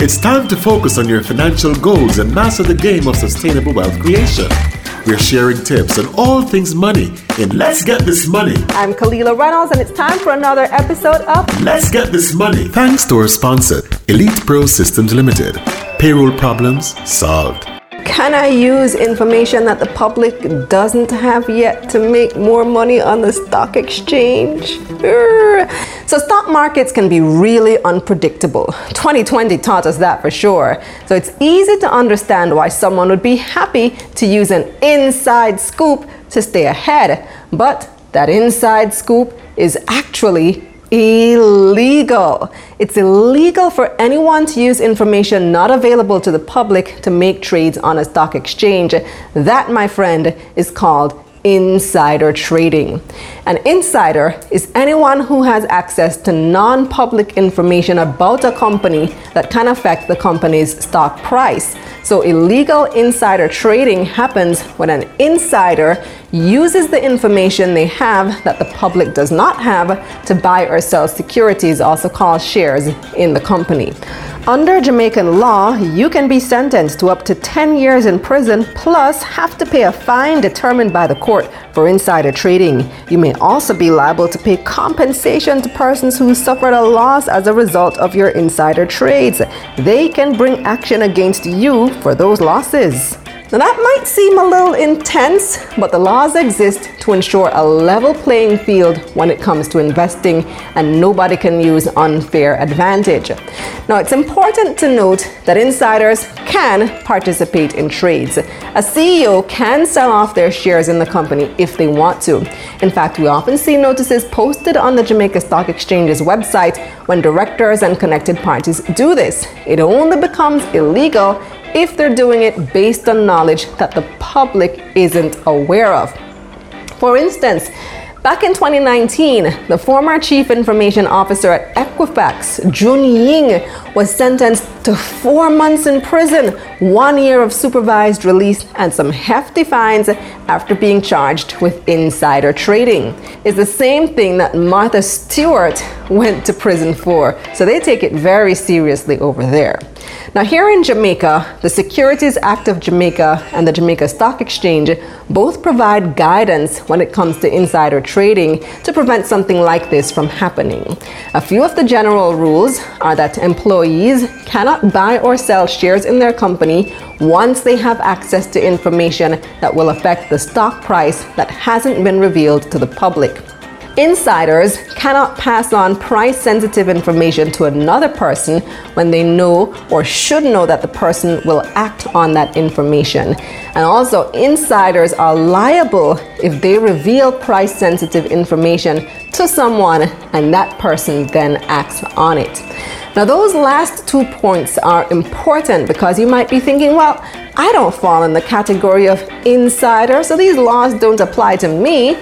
It's time to focus on your financial goals and master the game of sustainable wealth creation. We're sharing tips on all things money in Let's Get This Money. I'm Kalila Reynolds, and it's time for another episode of Let's Get This Money. Thanks to our sponsor, Elite Pro Systems Limited. Payroll problems solved. Can I use information that the public doesn't have yet to make more money on the stock exchange? So, stock markets can be really unpredictable. 2020 taught us that for sure. So, it's easy to understand why someone would be happy to use an inside scoop to stay ahead. But that inside scoop is actually illegal. It's illegal for anyone to use information not available to the public to make trades on a stock exchange. That, my friend, is called insider trading. An insider is anyone who has access to non public information about a company that can affect the company's stock price. So, illegal insider trading happens when an insider uses the information they have that the public does not have to buy or sell securities, also called shares, in the company. Under Jamaican law, you can be sentenced to up to 10 years in prison plus have to pay a fine determined by the court for insider trading. You may also be liable to pay compensation to persons who suffered a loss as a result of your insider trades. They can bring action against you for those losses. Now, that might seem a little intense, but the laws exist to ensure a level playing field when it comes to investing, and nobody can use unfair advantage. Now, it's important to note that insiders can participate in trades. A CEO can sell off their shares in the company if they want to. In fact, we often see notices posted on the Jamaica Stock Exchange's website when directors and connected parties do this. It only becomes illegal if they're doing it based on knowledge that the public isn't aware of. For instance, Back in 2019, the former chief information officer at Equifax, Jun Ying, was sentenced to four months in prison, one year of supervised release, and some hefty fines after being charged with insider trading. It's the same thing that Martha Stewart went to prison for, so they take it very seriously over there. Now, here in Jamaica, the Securities Act of Jamaica and the Jamaica Stock Exchange both provide guidance when it comes to insider trading to prevent something like this from happening. A few of the general rules are that employees cannot buy or sell shares in their company once they have access to information that will affect the stock price that hasn't been revealed to the public. Insiders cannot pass on price sensitive information to another person when they know or should know that the person will act on that information. And also, insiders are liable if they reveal price sensitive information to someone and that person then acts on it. Now, those last two points are important because you might be thinking, well, I don't fall in the category of insider, so these laws don't apply to me.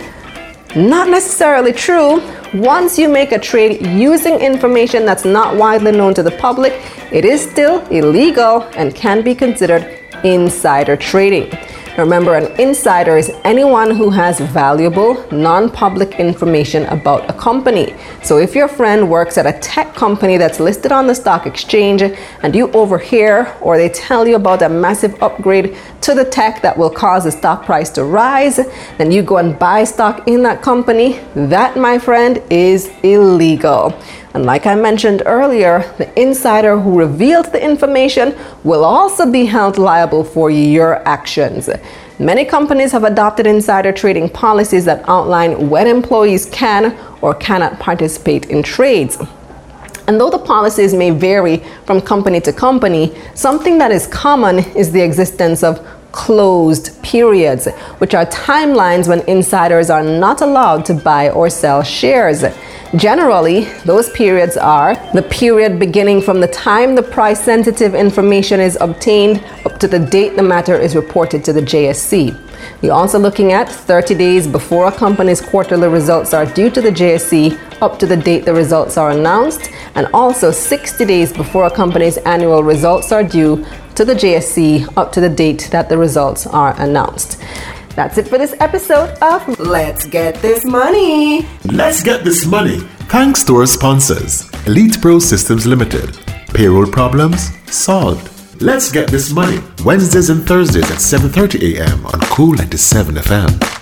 Not necessarily true. Once you make a trade using information that's not widely known to the public, it is still illegal and can be considered insider trading. Remember, an insider is anyone who has valuable, non public information about a company. So, if your friend works at a tech company that's listed on the stock exchange and you overhear or they tell you about a massive upgrade to the tech that will cause the stock price to rise, then you go and buy stock in that company, that, my friend, is illegal. And like I mentioned earlier, the insider who revealed the information will also be held liable for your actions. Many companies have adopted insider trading policies that outline when employees can or cannot participate in trades. And though the policies may vary from company to company, something that is common is the existence of closed periods, which are timelines when insiders are not allowed to buy or sell shares. Generally, those periods are the period beginning from the time the price sensitive information is obtained up to the date the matter is reported to the JSC. You're also looking at 30 days before a company's quarterly results are due to the JSC up to the date the results are announced, and also 60 days before a company's annual results are due to the JSC up to the date that the results are announced. That's it for this episode of Let's Get This Money. Let's Get This Money thanks to our sponsors Elite Pro Systems Limited. Payroll problems? Solved. Let's get this money. Wednesdays and Thursdays at 7:30 a.m. on Kool 97 FM.